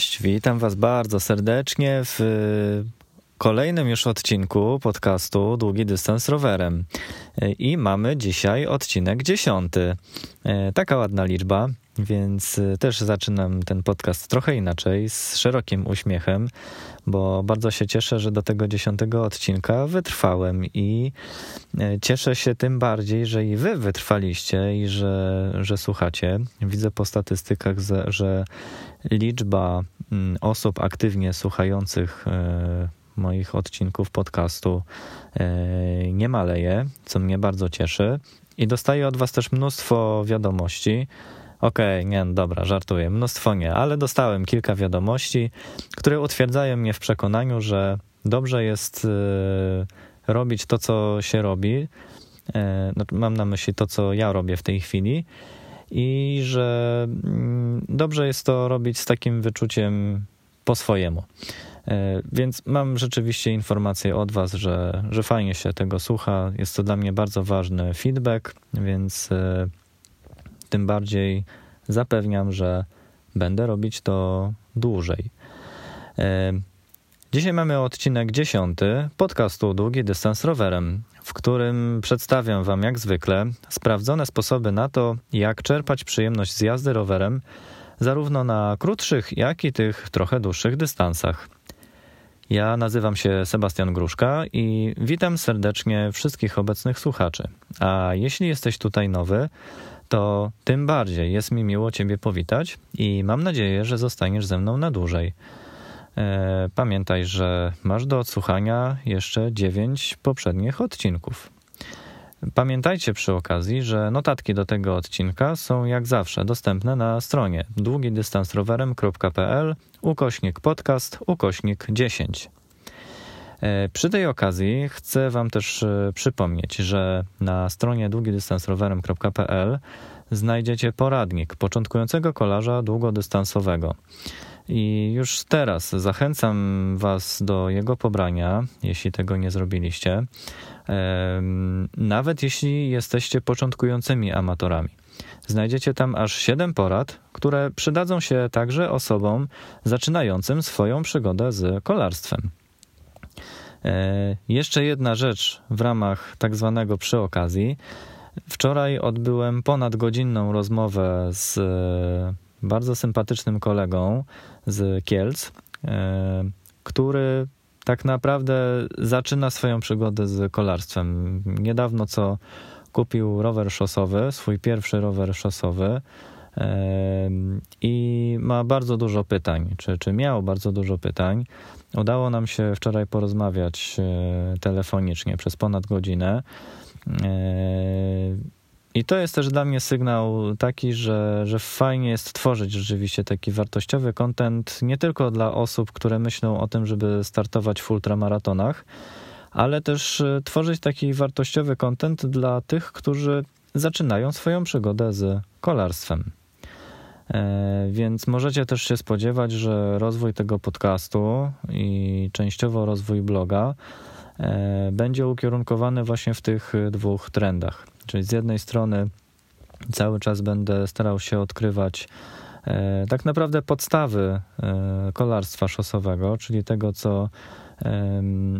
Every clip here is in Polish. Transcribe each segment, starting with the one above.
Cześć, witam Was bardzo serdecznie w kolejnym już odcinku podcastu Długi Dystans Rowerem. I mamy dzisiaj odcinek dziesiąty. Taka ładna liczba, więc też zaczynam ten podcast trochę inaczej, z szerokim uśmiechem, bo bardzo się cieszę, że do tego dziesiątego odcinka wytrwałem i cieszę się tym bardziej, że i wy wytrwaliście i że, że słuchacie. Widzę po statystykach, że liczba mm, osób aktywnie słuchających e, moich odcinków podcastu e, nie maleje, co mnie bardzo cieszy. I dostaję od Was też mnóstwo wiadomości. Okej, okay, nie, dobra, żartuję, mnóstwo nie, ale dostałem kilka wiadomości, które utwierdzają mnie w przekonaniu, że dobrze jest e, robić to, co się robi. No, mam na myśli to, co ja robię w tej chwili i że mm, dobrze jest to robić z takim wyczuciem po swojemu. E, więc mam rzeczywiście informację od Was, że, że fajnie się tego słucha. Jest to dla mnie bardzo ważny feedback, więc e, tym bardziej zapewniam, że będę robić to dłużej. E, dzisiaj mamy odcinek dziesiąty podcastu Długi Dystans Rowerem w którym przedstawiam Wam jak zwykle sprawdzone sposoby na to, jak czerpać przyjemność z jazdy rowerem, zarówno na krótszych, jak i tych trochę dłuższych dystansach. Ja nazywam się Sebastian Gruszka i witam serdecznie wszystkich obecnych słuchaczy. A jeśli jesteś tutaj nowy, to tym bardziej jest mi miło Ciebie powitać i mam nadzieję, że zostaniesz ze mną na dłużej. E, pamiętaj, że masz do odsłuchania jeszcze 9 poprzednich odcinków. Pamiętajcie przy okazji, że notatki do tego odcinka są jak zawsze dostępne na stronie długidystansrowerem.pl ukośnik podcast ukośnik 10. E, przy tej okazji chcę Wam też e, przypomnieć, że na stronie długidystansrowerem.pl znajdziecie poradnik początkującego kolarza długodystansowego. I już teraz zachęcam Was do jego pobrania, jeśli tego nie zrobiliście, nawet jeśli jesteście początkującymi amatorami. Znajdziecie tam aż 7 porad, które przydadzą się także osobom zaczynającym swoją przygodę z kolarstwem. E, jeszcze jedna rzecz w ramach tak zwanego przy okazji. Wczoraj odbyłem ponadgodzinną rozmowę z bardzo sympatycznym kolegą z Kielc, e, który tak naprawdę zaczyna swoją przygodę z kolarstwem. Niedawno co kupił rower szosowy, swój pierwszy rower szosowy e, i ma bardzo dużo pytań, czy, czy miał bardzo dużo pytań. Udało nam się wczoraj porozmawiać e, telefonicznie przez ponad godzinę. I to jest też dla mnie sygnał taki, że, że fajnie jest tworzyć rzeczywiście taki wartościowy content nie tylko dla osób, które myślą o tym, żeby startować w ultramaratonach, ale też e, tworzyć taki wartościowy content dla tych, którzy zaczynają swoją przygodę z kolarstwem. E, więc możecie też się spodziewać, że rozwój tego podcastu i częściowo rozwój bloga e, będzie ukierunkowany właśnie w tych dwóch trendach. Czyli z jednej strony cały czas będę starał się odkrywać e, tak naprawdę podstawy e, kolarstwa szosowego, czyli tego, co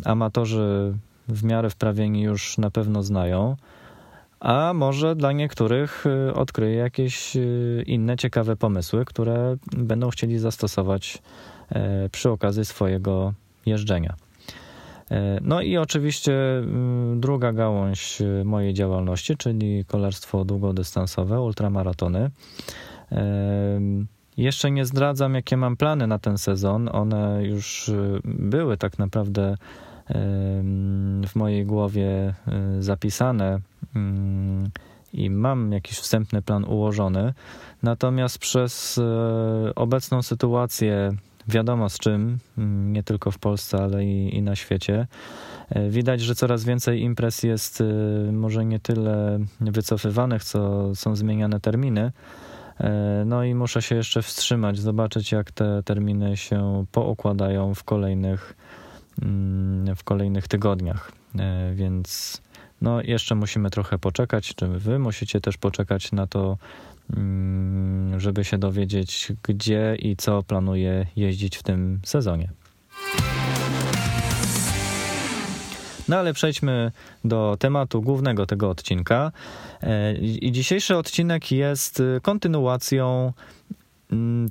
amatorzy w miarę wprawieni już na pewno znają, a może dla niektórych e, odkryję jakieś inne ciekawe pomysły, które będą chcieli zastosować przy okazji swojego jeżdżenia. E, no i oczywiście mm, druga gałąź e, mojej działalności, czyli kolarstwo długodystansowe, ultramaratony. E, jeszcze nie zdradzam, jakie mam plany na ten sezon. One już były tak naprawdę w mojej głowie zapisane mm, i mam jakiś wstępny plan ułożony. Natomiast przez obecną sytuację wiadomo z czym, mm, nie tylko w Polsce, ale i, i na świecie. E, widać, że coraz więcej imprez jest e, może nie tyle wycofywanych, co są zmieniane terminy. E, no i muszę się jeszcze wstrzymać, zobaczyć, jak te terminy się poukładają w kolejnych, mm, w kolejnych tygodniach. Więc no, jeszcze musimy trochę poczekać, czy wy musicie też poczekać na to, mm, żeby się dowiedzieć, gdzie i co planuję jeździć w tym sezonie. No ale przejdźmy do tematu głównego tego odcinka. E, I dzisiejszy odcinek jest kontynuacją mm,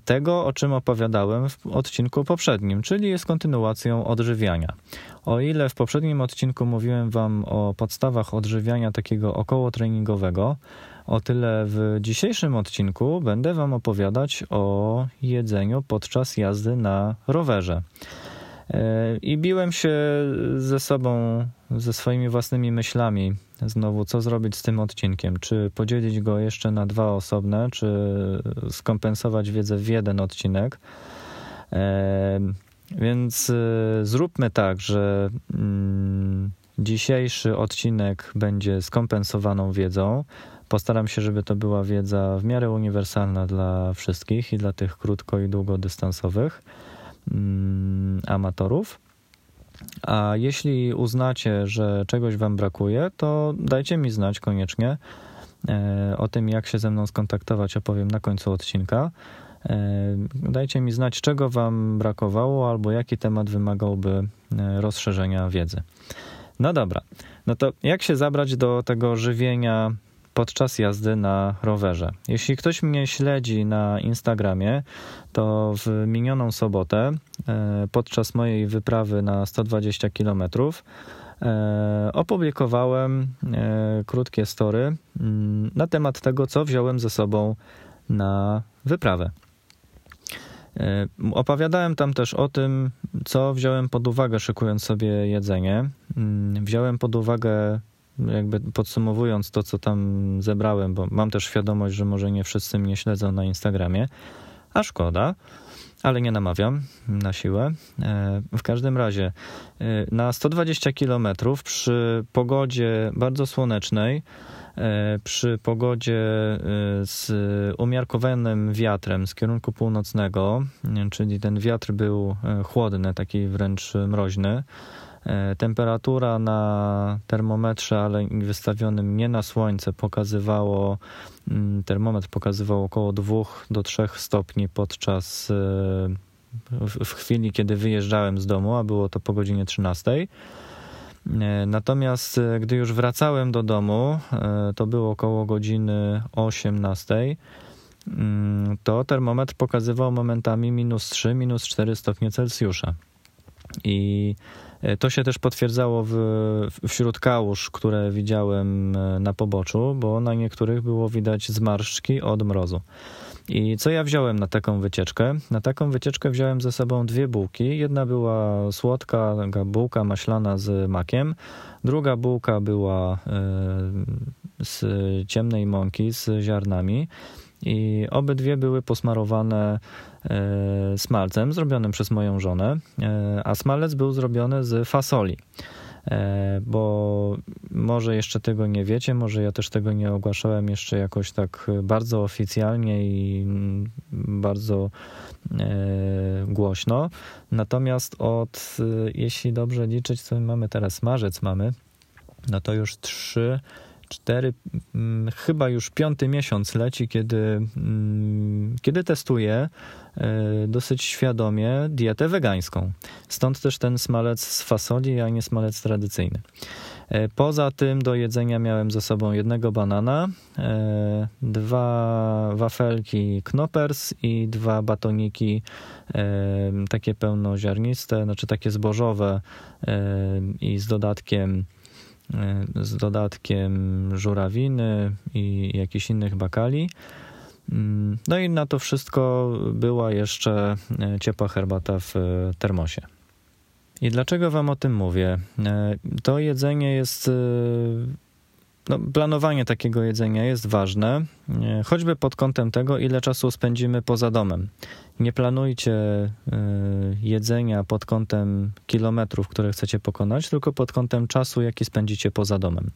tego, o czym opowiadałem w odcinku poprzednim, czyli jest kontynuacją odżywiania. O ile w poprzednim odcinku mówiłem Wam o podstawach odżywiania takiego około treningowego, o tyle w dzisiejszym odcinku będę Wam opowiadać o jedzeniu podczas jazdy na rowerze. E, I biłem się ze sobą, ze swoimi własnymi myślami. Znowu, co zrobić z tym odcinkiem? Czy podzielić go jeszcze na dwa osobne, czy skompensować wiedzę w jeden odcinek? Więc e, zróbmy tak, że mm, dzisiejszy odcinek będzie skompensowaną wiedzą. Postaram się, żeby to była wiedza w miarę uniwersalna dla wszystkich i dla tych krótko i długodystansowych. Mm, amatorów. A jeśli uznacie, że czegoś Wam brakuje, to dajcie mi znać koniecznie. E, o tym, jak się ze mną skontaktować, opowiem na końcu odcinka. E, dajcie mi znać, czego Wam brakowało, albo jaki temat wymagałby e, rozszerzenia wiedzy. No dobra, no to jak się zabrać do tego żywienia podczas jazdy na rowerze. Jeśli ktoś mnie śledzi na Instagramie, to w minioną sobotę e, podczas mojej wyprawy na 120 km e, opublikowałem e, krótkie story na temat tego, co wziąłem ze sobą na wyprawę. Opowiadałem tam też o tym, co wziąłem pod uwagę, szykując sobie jedzenie. Wziąłem pod uwagę jakby podsumowując to, co tam zebrałem, bo mam też świadomość, że może nie wszyscy mnie śledzą na Instagramie, a szkoda, ale nie namawiam na siłę. E, w każdym razie e, na 120 km przy pogodzie bardzo słonecznej, e, przy pogodzie z umiarkowanym wiatrem z kierunku północnego, czyli ten wiatr był chłodny, taki wręcz mroźny, temperatura na termometrze, ale wystawionym nie na słońce, pokazywało, mm, termometr pokazywał około 2 do 3 stopni podczas, e, w chwili, kiedy wyjeżdżałem z domu, a było to po godzinie 13. E, natomiast gdy już wracałem do domu, to było około godziny 18 mm, to termometr pokazywał momentami minus 3, minus 4 stopnie Celsjusza. I E, to się też potwierdzało w, wśród kałuż, które widziałem e, na poboczu, bo na niektórych było widać zmarszczki od mrozu. I co ja wziąłem na taką wycieczkę? Na taką wycieczkę wziąłem ze sobą dwie bułki. Jedna była słodka, taka bułka maślana z makiem. Druga bułka była e, z ciemnej mąki, z ziarnami. I obydwie były posmarowane e, smalcem zrobionym przez moją żonę, e, a smalec był zrobiony z fasoli. E, bo może jeszcze tego nie wiecie, może ja też tego nie ogłaszałem jeszcze jakoś tak bardzo oficjalnie i bardzo głośno. Natomiast od, jeśli dobrze liczyć, co mamy teraz, marzec mamy, no to już trzy cztery, mm, chyba już piąty miesiąc leci, kiedy, mm, kiedy testuję e, dosyć świadomie dietę wegańską. Stąd też ten smalec z fasoli, a nie smalec tradycyjny. E, poza tym do jedzenia miałem ze sobą jednego banana, e, dwa wafelki knoppers i dwa batoniki takie pełnoziarniste, znaczy takie zbożowe i z dodatkiem z dodatkiem żurawiny i jakichś innych bakali. Mm, no i na to wszystko była jeszcze e, ciepła herbata w e, termosie. I dlaczego Wam o tym mówię? To jedzenie jest no, planowanie takiego jedzenia jest ważne, choćby pod kątem tego, ile czasu spędzimy poza domem. Nie planujcie e, jedzenia pod kątem kilometrów, które chcecie pokonać, tylko pod kątem czasu, jaki spędzicie poza domem.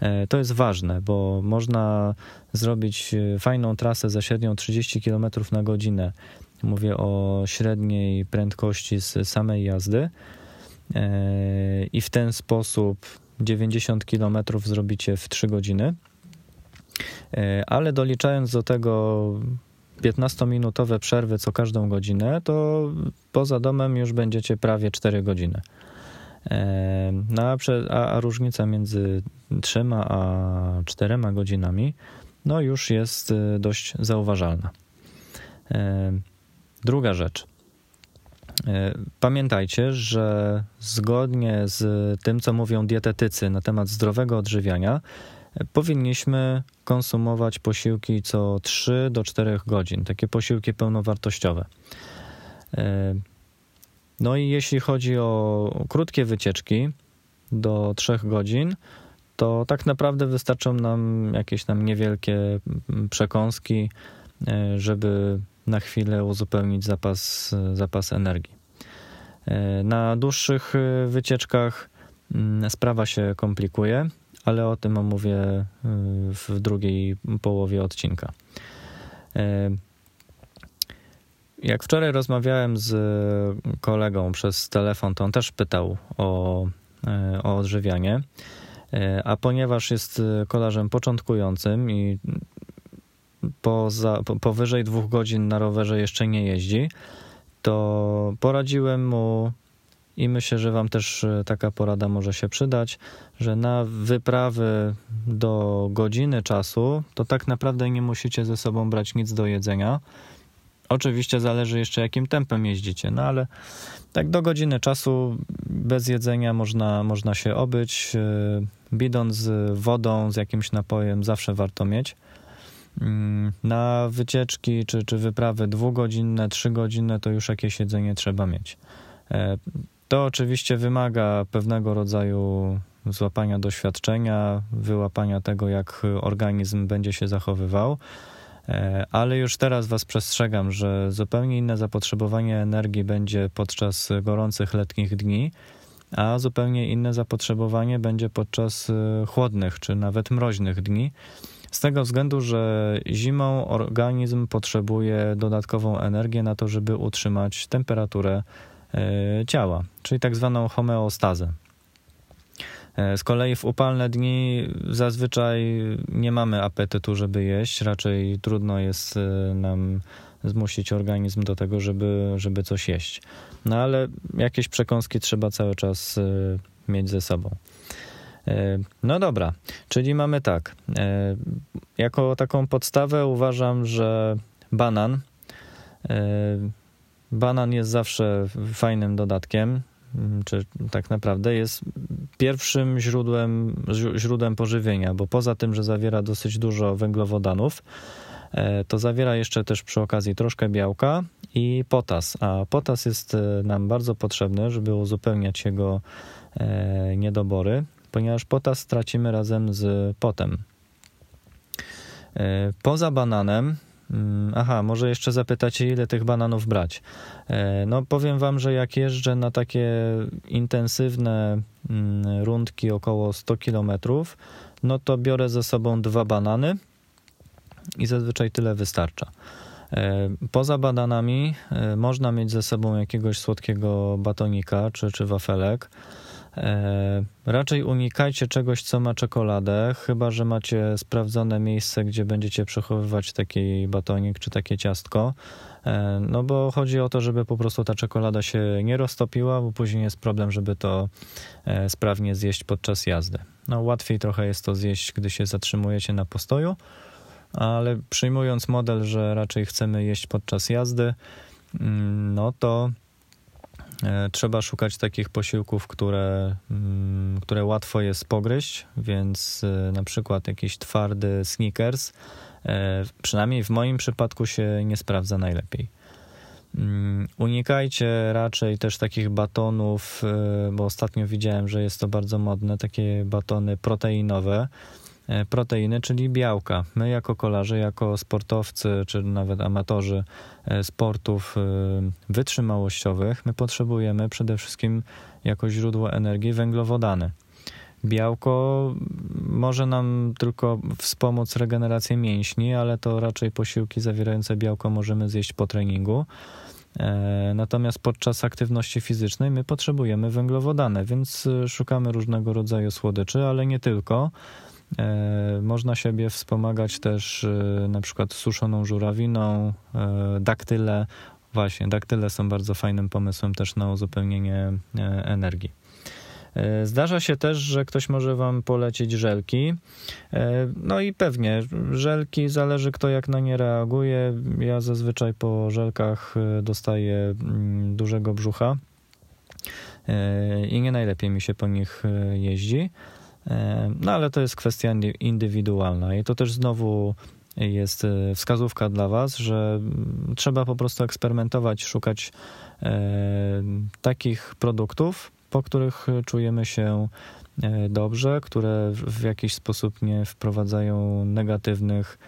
E, to jest ważne, bo można zrobić e, fajną trasę za średnią 30 km na godzinę. Mówię o średniej prędkości z samej jazdy. I w ten sposób 90 km zrobicie w 3 godziny. ale doliczając do tego 15-minutowe przerwy co każdą godzinę, to poza domem już będziecie prawie 4 godziny. No a, a, różnica między 3 a 4 godzinami no już jest dość zauważalna. Druga rzecz. E, pamiętajcie, że zgodnie z tym, co mówią dietetycy na temat zdrowego odżywiania, e, powinniśmy konsumować posiłki co 3 do 4 godzin, takie posiłki pełnowartościowe. E, no i jeśli chodzi o krótkie wycieczki do 3 godzin, to tak naprawdę wystarczą nam jakieś tam niewielkie przekąski, żeby na chwilę uzupełnić zapas, zapas energii. E, na dłuższych e, wycieczkach mm, sprawa się komplikuje, ale o tym omówię e, w drugiej połowie odcinka. Jak wczoraj rozmawiałem z kolegą przez telefon, to on też pytał o, o odżywianie. A ponieważ jest kolarzem początkującym i po, powyżej dwóch godzin na rowerze jeszcze nie jeździ, to poradziłem mu i myślę, że Wam też e, taka porada może się przydać, że na wyprawy do godziny czasu to tak naprawdę nie musicie ze sobą brać nic do jedzenia. Oczywiście zależy jeszcze jakim tempem jeździcie, no ale tak do godziny czasu bez jedzenia można, można się obyć. E, bidon z wodą, z jakimś napojem zawsze warto mieć. Mm, na wycieczki czy, czy wyprawy dwugodzinne, trzygodzinne to już jakieś jedzenie trzeba mieć. E, to oczywiście wymaga pewnego rodzaju złapania doświadczenia, wyłapania tego, jak organizm będzie się zachowywał, e, ale już teraz Was przestrzegam, że zupełnie inne zapotrzebowanie energii będzie podczas gorących letnich dni, a zupełnie inne zapotrzebowanie będzie podczas e, chłodnych czy nawet mroźnych dni. Z tego względu, że zimą organizm potrzebuje dodatkową energię na to, żeby utrzymać temperaturę e, ciała, czyli tak zwaną homeostazę. E, z kolei w upalne dni zazwyczaj nie mamy apetytu, żeby jeść, raczej trudno jest e, nam zmusić organizm do tego, żeby, żeby coś jeść. No ale jakieś przekąski trzeba cały czas mieć ze sobą. E, no dobra, czyli mamy tak. E, jako taką podstawę uważam, że banan. E, banan jest zawsze fajnym dodatkiem, czy tak naprawdę jest pierwszym źródłem, źródłem pożywienia, bo poza tym, że zawiera dosyć dużo węglowodanów, to zawiera jeszcze też przy okazji troszkę białka i potas. A potas jest nam bardzo potrzebny, żeby uzupełniać jego niedobory ponieważ potas stracimy razem z potem. E, poza bananem, mm, aha, może jeszcze zapytacie, ile tych bananów brać. E, no, powiem Wam, że jak jeżdżę na takie intensywne mm, rundki około 100 km, no to biorę ze sobą dwa banany i zazwyczaj tyle wystarcza. E, poza bananami można mieć ze sobą jakiegoś słodkiego batonika czy, czy wafelek. E, raczej unikajcie czegoś, co ma czekoladę, chyba że macie sprawdzone miejsce, gdzie będziecie przechowywać taki batonik czy takie ciastko. E, no bo chodzi o to, żeby po prostu ta czekolada się nie roztopiła, bo później jest problem, żeby to e, sprawnie zjeść podczas jazdy. No łatwiej trochę jest to zjeść, gdy się zatrzymujecie na postoju, ale przyjmując model, że raczej chcemy jeść podczas jazdy, mm, no to trzeba szukać takich posiłków, które, mm, które łatwo jest pogryźć, więc e, na przykład jakiś twardy sneakers, e, przynajmniej w moim przypadku się nie sprawdza najlepiej. Mm, unikajcie raczej też takich batonów, bo ostatnio widziałem, że jest to bardzo modne, takie batony proteinowe, E, proteiny, czyli białka. My jako kolarze, jako sportowcy, czy nawet amatorzy e, sportów e, wytrzymałościowych, my potrzebujemy przede wszystkim jako źródło energii węglowodany. Białko może nam tylko wspomóc regenerację mięśni, ale to raczej posiłki zawierające białko możemy zjeść po treningu. Natomiast podczas aktywności fizycznej my potrzebujemy węglowodany, więc szukamy różnego rodzaju słodyczy, ale nie tylko. Można siebie wspomagać też na przykład suszoną żurawiną, daktyle. Właśnie, daktyle są bardzo fajnym pomysłem też na uzupełnienie energii. E, zdarza się też, że ktoś może wam polecić żelki. E, no i pewnie, żelki zależy kto jak na nie reaguje. Ja zazwyczaj po żelkach e, dostaję mm, dużego brzucha i nie najlepiej mi się po nich jeździ. No ale to jest kwestia indywidualna i to też znowu jest wskazówka dla Was, że mm, trzeba po prostu eksperymentować, szukać takich produktów, po których czujemy się e, dobrze, które w jakiś sposób nie wprowadzają negatywnych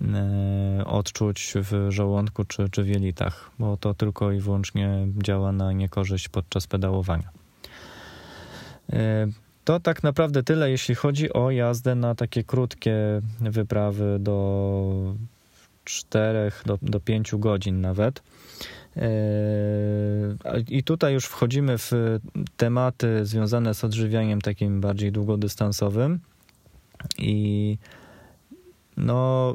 e, odczuć w żołądku czy, czy w jelitach, bo to tylko i wyłącznie działa na niekorzyść podczas pedałowania. To tak naprawdę tyle, jeśli chodzi o jazdę na takie krótkie wyprawy do 4 do, do 5 godzin nawet. Eee, I tutaj już wchodzimy w tematy związane z odżywianiem takim bardziej długodystansowym. I no,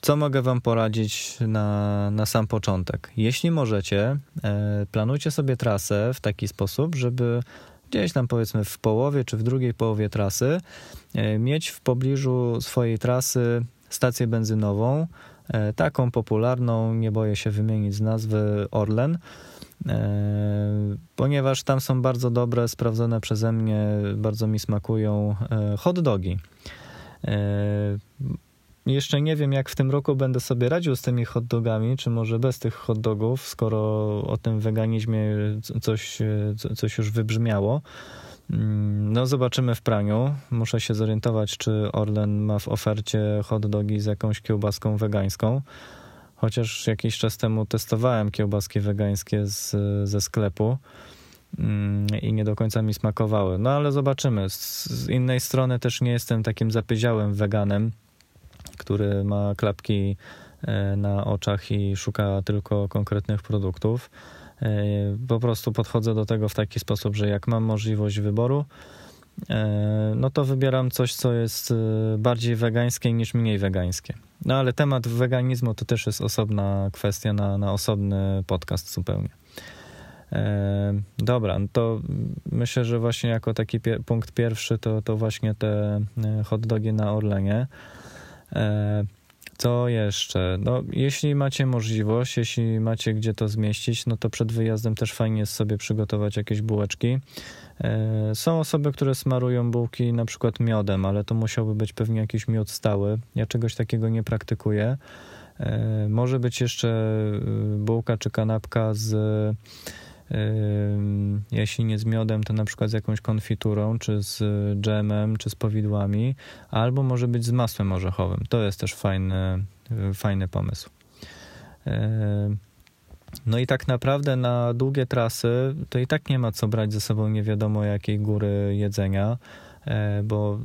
co mogę Wam poradzić na, na sam początek? Jeśli możecie, e, planujcie sobie trasę w taki sposób, żeby gdzieś tam powiedzmy w połowie czy w drugiej połowie trasy e, mieć w pobliżu swojej trasy stację benzynową, E, taką popularną, nie boję się wymienić z nazwy Orlen, e, ponieważ tam są bardzo dobre, sprawdzone przeze mnie, bardzo mi smakują hot dogi. Jeszcze nie wiem, jak w tym roku będę sobie radził z tymi hot dogami, czy może bez tych hot dogów, skoro o tym weganizmie coś, coś już wybrzmiało. Mm, no, zobaczymy w praniu. Muszę się zorientować, czy Orlen ma w ofercie hot dogi z jakąś kiełbaską wegańską. Chociaż jakiś czas temu testowałem kiełbaski wegańskie z, ze sklepu mm, i nie do końca mi smakowały. No ale zobaczymy. Z innej strony też nie jestem takim zapyziałym weganem, który ma klapki e, na oczach i szuka tylko konkretnych produktów. E, po prostu podchodzę do tego w taki sposób, że jak mam możliwość wyboru, e, no to wybieram coś, co jest bardziej wegańskie niż mniej wegańskie. No ale temat weganizmu to też jest osobna kwestia na, na osobny podcast zupełnie. Dobra, no to myślę, że właśnie jako taki punkt pierwszy to, to właśnie te hot dogi na Orlenie. Co jeszcze? No, jeśli macie możliwość, jeśli macie gdzie to zmieścić, no to przed wyjazdem też fajnie jest sobie przygotować jakieś bułeczki. E, są osoby, które smarują bułki na przykład miodem, ale to musiałby być pewnie jakiś miód stały. Ja czegoś takiego nie praktykuję. E, może być jeszcze bułka czy kanapka z jeśli nie z miodem, to na przykład z jakąś konfiturą, czy z dżemem, czy z powidłami, albo może być z masłem orzechowym. To jest też fajny, fajny pomysł. No i tak naprawdę na długie trasy to i tak nie ma co brać ze sobą nie wiadomo jakiej góry jedzenia, e, bo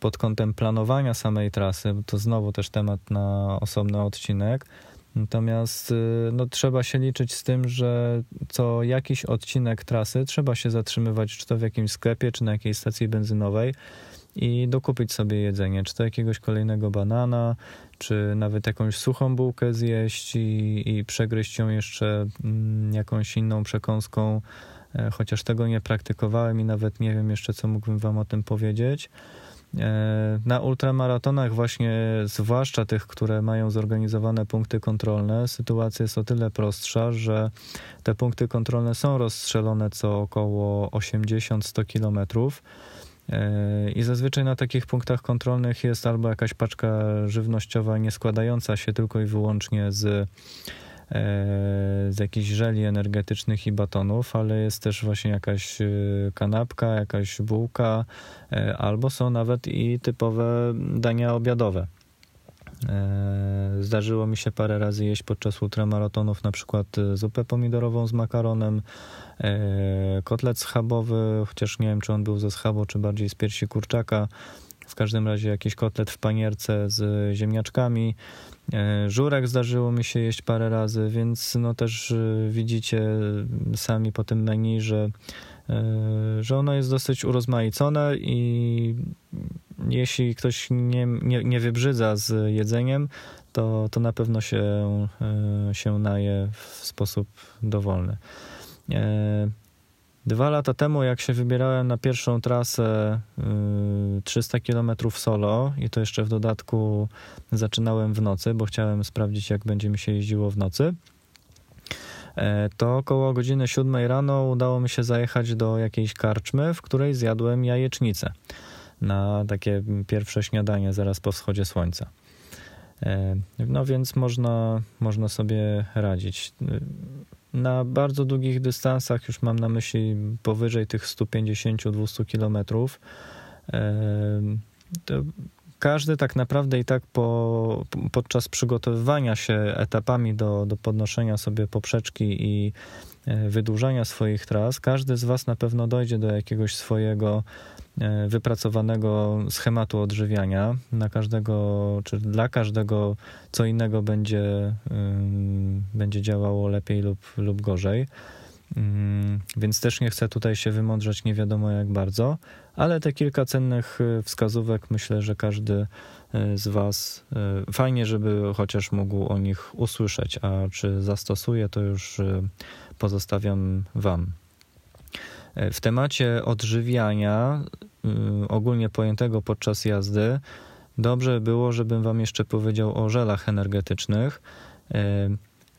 pod kątem planowania samej trasy, to znowu też temat na osobny odcinek, Natomiast y, no, trzeba się liczyć z tym, że co jakiś odcinek trasy trzeba się zatrzymywać, czy to w jakimś sklepie, czy na jakiejś stacji benzynowej i dokupić sobie jedzenie, czy to jakiegoś kolejnego banana, czy nawet jakąś suchą bułkę zjeść i, i przegryźć ją jeszcze mm, jakąś inną przekąską, e, chociaż tego nie praktykowałem i nawet nie wiem jeszcze, co mógłbym Wam o tym powiedzieć. E, na ultramaratonach właśnie, zwłaszcza tych, które mają zorganizowane punkty kontrolne, sytuacja jest o tyle prostsza, że te punkty kontrolne są rozstrzelone co około 80-100 kilometrów. E, i zazwyczaj na takich punktach kontrolnych jest albo jakaś paczka żywnościowa nie składająca się tylko i wyłącznie z z jakichś żeli energetycznych i batonów, ale jest też właśnie jakaś e, kanapka, jakaś bułka, e, albo są nawet i typowe dania obiadowe. E, zdarzyło mi się parę razy jeść podczas ultramaratonów na przykład zupę pomidorową z makaronem, kotlet schabowy, chociaż nie wiem czy on był ze schabu, czy bardziej z piersi kurczaka. W każdym razie jakiś kotlet w panierce z ziemniaczkami. E, żurek zdarzyło mi się jeść parę razy, więc no też e, widzicie sami po tym menu, że, e, że ono jest dosyć urozmaicone i jeśli ktoś nie, nie, nie wybrzydza z jedzeniem, to, to na pewno się, się naje w sposób dowolny. Dwa lata temu, jak się wybierałem na pierwszą trasę 300 km solo i to jeszcze w dodatku zaczynałem w nocy, bo chciałem sprawdzić, jak będzie mi się jeździło w nocy, e, to około godziny 7 rano udało mi się zajechać do jakiejś karczmy, w której zjadłem jajecznicę na takie pierwsze śniadanie zaraz po wschodzie słońca. E, no więc można, można sobie radzić na bardzo długich dystansach, już mam na myśli powyżej tych 150-200 kilometrów, każdy tak naprawdę i tak po, podczas przygotowywania się etapami do, do podnoszenia sobie poprzeczki i wydłużania swoich tras, każdy z Was na pewno dojdzie do jakiegoś swojego E, wypracowanego schematu odżywiania. Na każdego, czy dla każdego co innego będzie, będzie działało lepiej lub, lub gorzej. Więc też nie chcę tutaj się wymądrzeć nie wiadomo jak bardzo, ale te kilka cennych e, wskazówek myślę, że każdy e, z Was fajnie, żeby chociaż mógł o nich usłyszeć, a czy zastosuje, to już pozostawiam Wam. W temacie odżywiania, y, ogólnie pojętego podczas jazdy, dobrze było, żebym Wam jeszcze powiedział o żelach energetycznych. Y,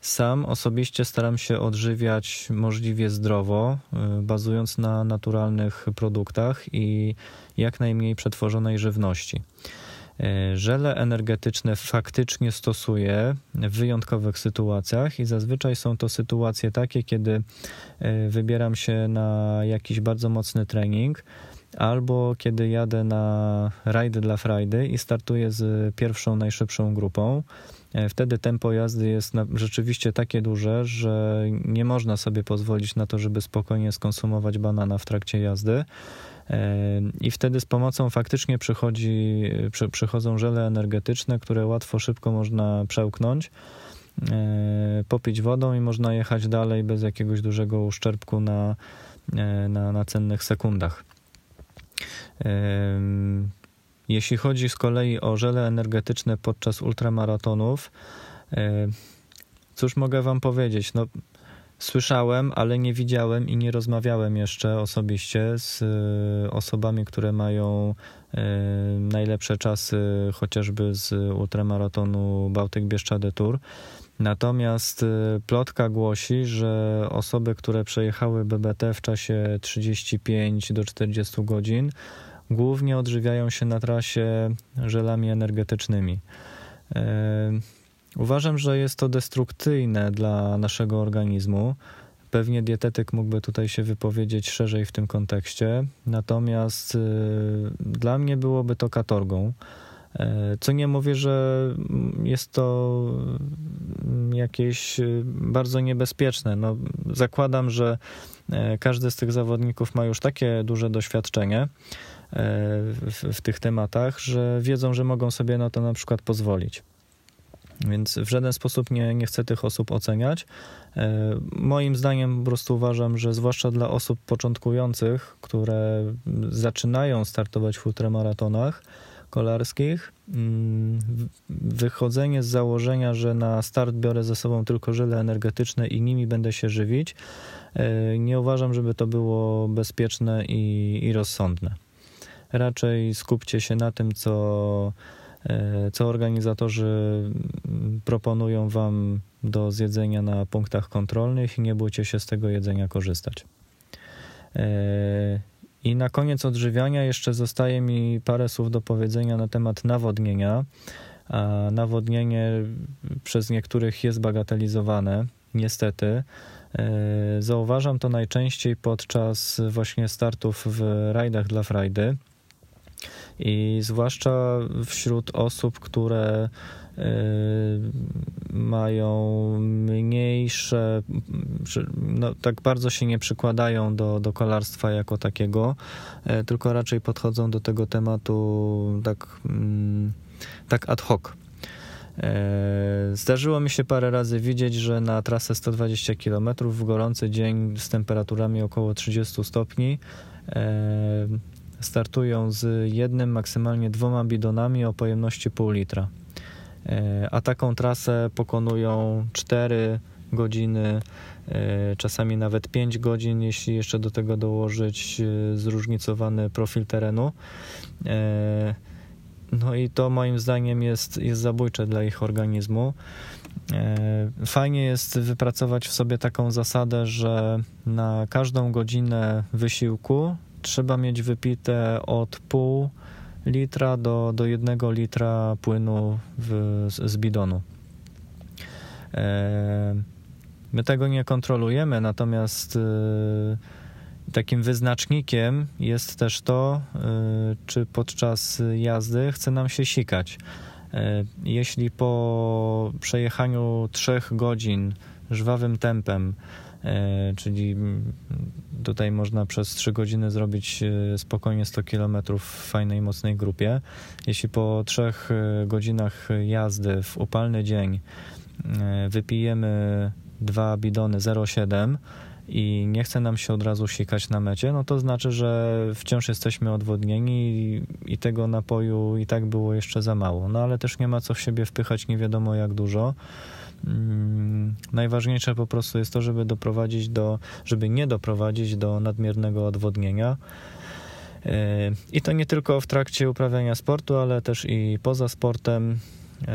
sam osobiście staram się odżywiać możliwie zdrowo, y, bazując na naturalnych produktach i jak najmniej przetworzonej żywności. E, żele energetyczne faktycznie stosuję w wyjątkowych sytuacjach i zazwyczaj są to sytuacje takie, kiedy e, wybieram się na jakiś bardzo mocny trening albo kiedy jadę na rajdy dla frajdy i startuję z pierwszą, najszybszą grupą. E, wtedy tempo jazdy jest rzeczywiście takie duże, że nie można sobie pozwolić na to, żeby spokojnie skonsumować banana w trakcie jazdy. I wtedy z pomocą faktycznie przychodzi, przy, przychodzą żele energetyczne, które łatwo, szybko można przełknąć, e, popić wodą i można jechać dalej bez jakiegoś dużego uszczerbku na, e, na, na cennych sekundach. Jeśli chodzi z kolei o żele energetyczne podczas ultramaratonów, e, cóż mogę Wam powiedzieć? No, Słyszałem, ale nie widziałem i nie rozmawiałem jeszcze osobiście z e, osobami, które mają e, najlepsze czasy, chociażby z ultramaratonu Bałtyk Bieszczady Tour. Natomiast e, plotka głosi, że osoby, które przejechały BBT w czasie 35 do 40 godzin, głównie odżywiają się na trasie żelami energetycznymi. Uważam, że jest to destrukcyjne dla naszego organizmu. Pewnie dietetyk mógłby tutaj się wypowiedzieć szerzej w tym kontekście, natomiast y, dla mnie byłoby to katorgą. E, co nie mówię, że jest to mm, jakieś y, bardzo niebezpieczne. No, zakładam, że każdy z tych zawodników ma już takie duże doświadczenie w, w tych tematach, że wiedzą, że mogą sobie na to na przykład pozwolić. Więc w żaden sposób nie, nie chcę tych osób oceniać. E, moim zdaniem po prostu uważam, że zwłaszcza dla osób początkujących, które zaczynają startować w ultramaratonach kolarskich, mm, wychodzenie z założenia, że na start biorę ze sobą tylko żyle energetyczne i nimi będę się żywić, e, nie uważam, żeby to było bezpieczne i, i rozsądne. Raczej skupcie się na tym, co co organizatorzy proponują Wam do zjedzenia na punktach kontrolnych i nie bójcie się z tego jedzenia korzystać. E, I na koniec odżywiania jeszcze zostaje mi parę słów do powiedzenia na temat nawodnienia. A nawodnienie przez niektórych jest bagatelizowane, niestety. E, zauważam to najczęściej podczas właśnie startów w rajdach dla frajdy i zwłaszcza wśród osób, które y, mają mniejsze, no, tak bardzo się nie przykładają do, do kolarstwa jako takiego, y, tylko raczej podchodzą do tego tematu tak, mm, tak ad hoc. Y, zdarzyło mi się parę razy widzieć, że na trasę 120 km w gorący dzień z temperaturami około 30 stopni startują z jednym, maksymalnie dwoma bidonami o pojemności pół litra. A taką trasę pokonują 4 godziny, czasami nawet 5 godzin, jeśli jeszcze do tego dołożyć zróżnicowany profil terenu. No i to moim zdaniem jest, jest zabójcze dla ich organizmu. E, fajnie jest wypracować w sobie taką zasadę, że na każdą godzinę wysiłku trzeba mieć wypite od pół litra do, do jednego litra płynu w, z, z bidonu. E, my tego nie kontrolujemy, natomiast e, Takim wyznacznikiem jest też to, y, czy podczas jazdy chce nam się sikać. Jeśli po przejechaniu 3 godzin żwawym tempem, czyli tutaj można przez 3 godziny zrobić spokojnie 100 km w fajnej, mocnej grupie. Jeśli po 3 godzinach jazdy w upalny dzień wypijemy dwa bidony 0,7 i nie chce nam się od razu sikać na mecie, no to znaczy, że wciąż jesteśmy odwodnieni i, i, tego napoju i tak było jeszcze za mało. No ale też nie ma co w siebie wpychać nie wiadomo jak dużo. Hmm, najważniejsze po prostu jest to, żeby doprowadzić do, żeby nie doprowadzić do nadmiernego odwodnienia. Yy, I to nie tylko w trakcie uprawiania sportu, ale też i poza sportem. Yy,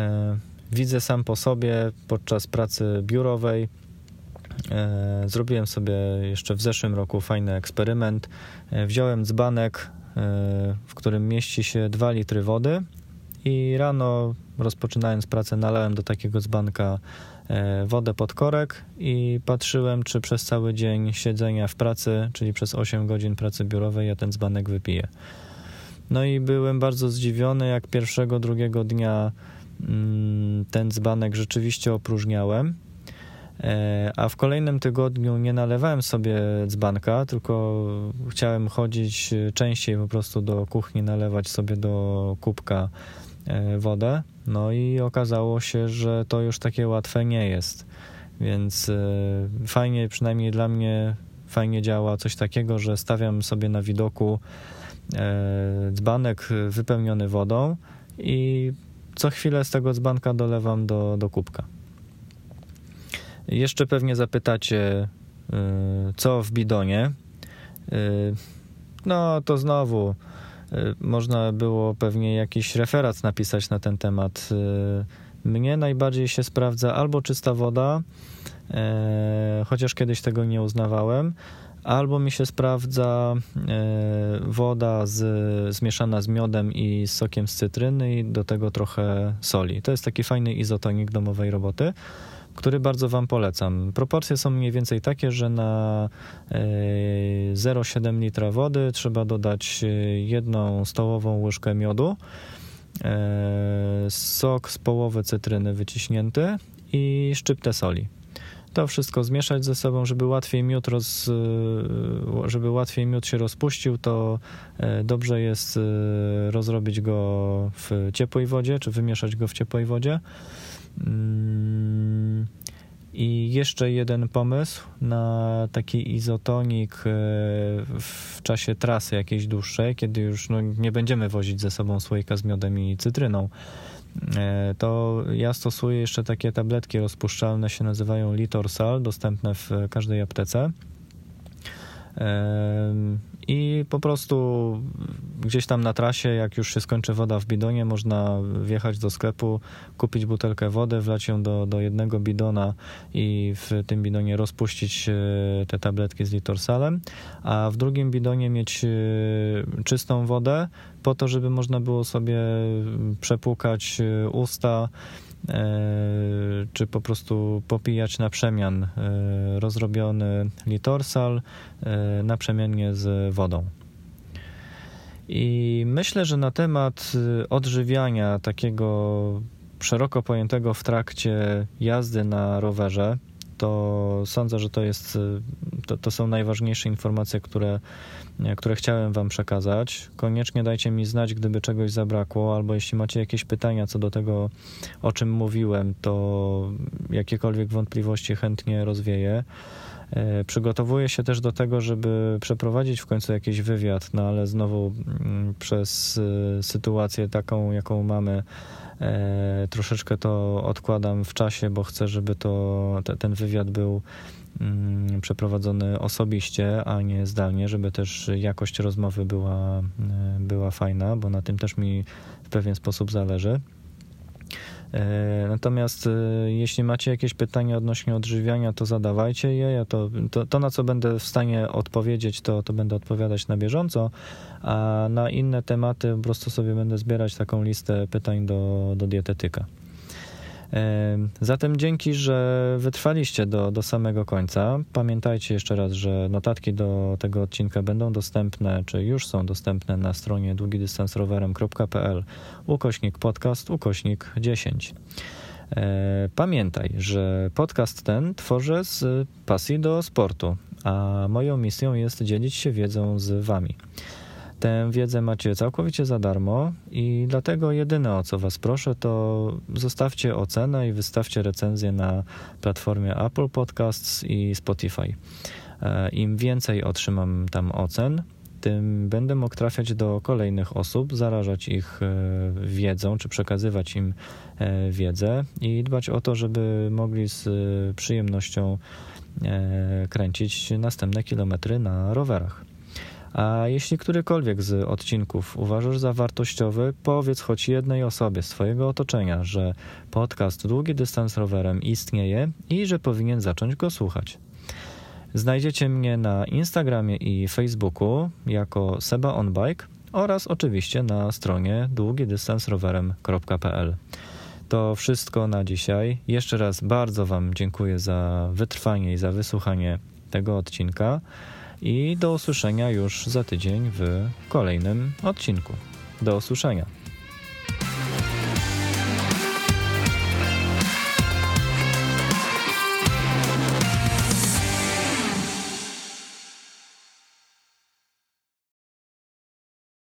widzę sam po sobie podczas pracy biurowej, E, zrobiłem sobie jeszcze w zeszłym roku fajny eksperyment. Wziąłem dzbanek, w którym mieści się 2 litry wody i rano rozpoczynając pracę nalałem do takiego dzbanka wodę pod korek i patrzyłem, czy przez cały dzień siedzenia w pracy, czyli przez 8 godzin pracy biurowej, ja ten dzbanek wypiję. No i byłem bardzo zdziwiony, jak pierwszego, drugiego dnia mm, ten dzbanek rzeczywiście opróżniałem E, a w kolejnym tygodniu nie nalewałem sobie dzbanka, tylko chciałem chodzić częściej po prostu do kuchni, nalewać sobie do kubka e, wodę. No i okazało się, że to już takie łatwe nie jest. Więc e, fajnie, przynajmniej dla mnie, fajnie działa coś takiego, że stawiam sobie na widoku dzbanek wypełniony wodą i co chwilę z tego dzbanka dolewam do, do kubka. Jeszcze pewnie zapytacie, co w bidonie. No to znowu można było pewnie jakiś referat napisać na ten temat. Mnie najbardziej się sprawdza albo czysta woda, chociaż kiedyś tego nie uznawałem, albo mi się sprawdza woda z, zmieszana z miodem i z sokiem z cytryny i do tego trochę soli. To jest taki fajny izotonik domowej roboty który bardzo Wam polecam. Proporcje są mniej więcej takie, że na 0,7 e, litra wody trzeba dodać e, jedną stołową łyżkę miodu, e, sok z połowy cytryny wyciśnięty i szczyptę soli. To wszystko zmieszać ze sobą, żeby łatwiej miód, roz, żeby łatwiej miód się rozpuścił, to dobrze jest rozrobić go w ciepłej wodzie, czy wymieszać go w ciepłej wodzie. Mm, I jeszcze jeden pomysł na taki izotonik e, w czasie trasy jakiejś dłuższej, kiedy już no, nie będziemy wozić ze sobą słoika z miodem i cytryną. E, to ja stosuję jeszcze takie tabletki rozpuszczalne, się nazywają Litorsal, dostępne w każdej aptece i po prostu gdzieś tam na trasie, jak już się skończy woda w bidonie, można wjechać do sklepu, kupić butelkę wody, wlać ją do, do jednego bidona i w tym bidonie rozpuścić e, te tabletki z litorsalem, a w drugim bidonie mieć e, czystą wodę po to, żeby można było sobie przepłukać e, usta, czy po prostu popijać na przemian e, rozrobiony litorsal e, naprzemiennie z wodą. I myślę, że na temat odżywiania takiego szeroko pojętego w trakcie jazdy na rowerze, to sądzę, że to jest to, to są najważniejsze informacje, które które chciałem Wam przekazać. Koniecznie dajcie mi znać, gdyby czegoś zabrakło, albo jeśli macie jakieś pytania co do tego, o czym mówiłem, to jakiekolwiek wątpliwości chętnie rozwieję. E, przygotowuję się też do tego, żeby przeprowadzić w końcu jakiś wywiad, no ale znowu mm, przez sytuację taką, jaką mamy, e, troszeczkę to odkładam w czasie, bo chcę, żeby to, ten wywiad był mm, przeprowadzony osobiście, a nie zdalnie, żeby też jakość rozmowy była, była fajna, bo na tym też mi w pewien sposób zależy. E, natomiast e, jeśli macie jakieś pytania odnośnie odżywiania, to zadawajcie je. Ja to, to, to, na co będę w stanie odpowiedzieć, to, to będę odpowiadać na bieżąco, a na inne tematy po prostu sobie będę zbierać taką listę pytań do, do dietetyka. Zatem dzięki, że wytrwaliście do, do samego końca. Pamiętajcie jeszcze raz, że notatki do tego odcinka będą dostępne, czy już są dostępne na stronie długidystansrowerem.pl ukośnik podcast, ukośnik 10. E, pamiętaj, że podcast ten tworzę z pasji do sportu, a moją misją jest dzielić się wiedzą z Wami. Tę wiedzę macie całkowicie za darmo i dlatego jedyne o co Was proszę to zostawcie ocenę i wystawcie recenzję na platformie Apple Podcasts i Spotify. E, Im więcej otrzymam tam ocen, tym będę mógł trafiać do kolejnych osób, zarażać ich e, wiedzą, czy przekazywać im e, wiedzę i dbać o to, żeby mogli z przyjemnością kręcić następne kilometry na rowerach. A jeśli którykolwiek z odcinków uważasz za wartościowy, powiedz choć jednej osobie z Twojego otoczenia, że podcast Długi Dystans Rowerem istnieje i że powinien zacząć go słuchać. Znajdziecie mnie na Instagramie i Facebooku jako Seba On Bike oraz oczywiście na stronie długidystansrowerem.pl. To wszystko na dzisiaj. Jeszcze raz bardzo Wam dziękuję za wytrwanie i za wysłuchanie tego odcinka i do usłyszenia już za tydzień w kolejnym odcinku. Do usłyszenia.